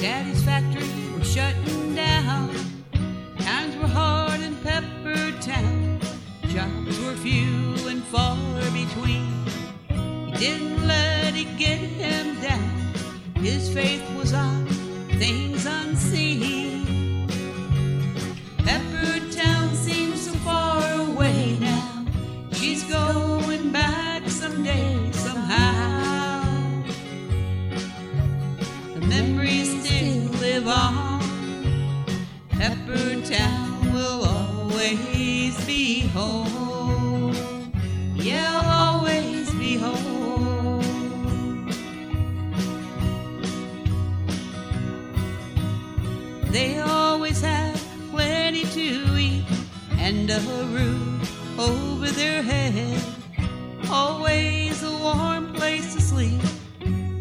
Daddy's factory was shutting down. Times were hard in Pepper Town. Jobs were few and far between. He didn't let it get him down. His faith was on things unseen. Town will always be home. Yeah, always be home. They always have plenty to eat and a roof over their head. Always a warm place to sleep.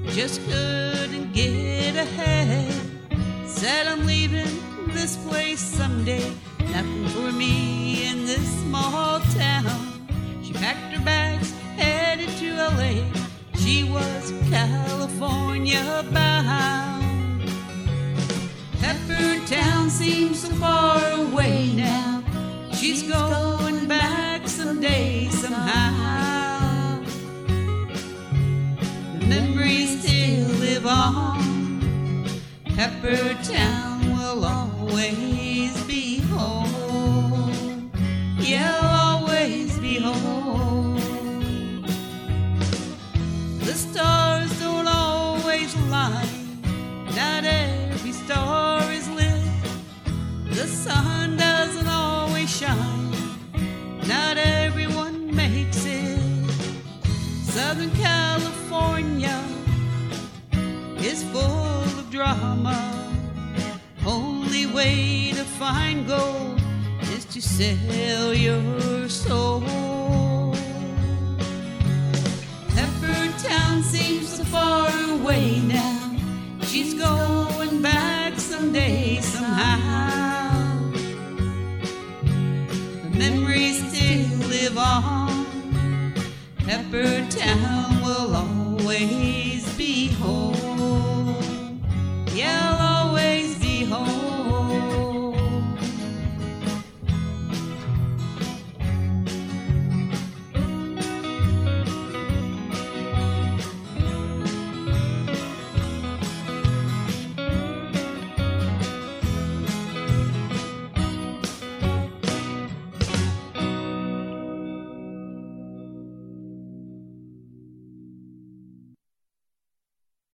Just ahead. Said I'm leaving this place someday. Nothing for me in this small town. She packed her bags, headed to LA. She was California bound. Pepper Town seems so far away now. She's going back someday, somehow. The memories still live on. Pepper Town will always be home. Yeah, always be home. The stars don't always line. Not every star is lit. The sun doesn't always shine. Not everyone makes it. Southern California drama. Only way to find gold is to sell your soul. Pepper Town seems so far away now. She's going back someday, somehow. The memories still live on. Pepper Town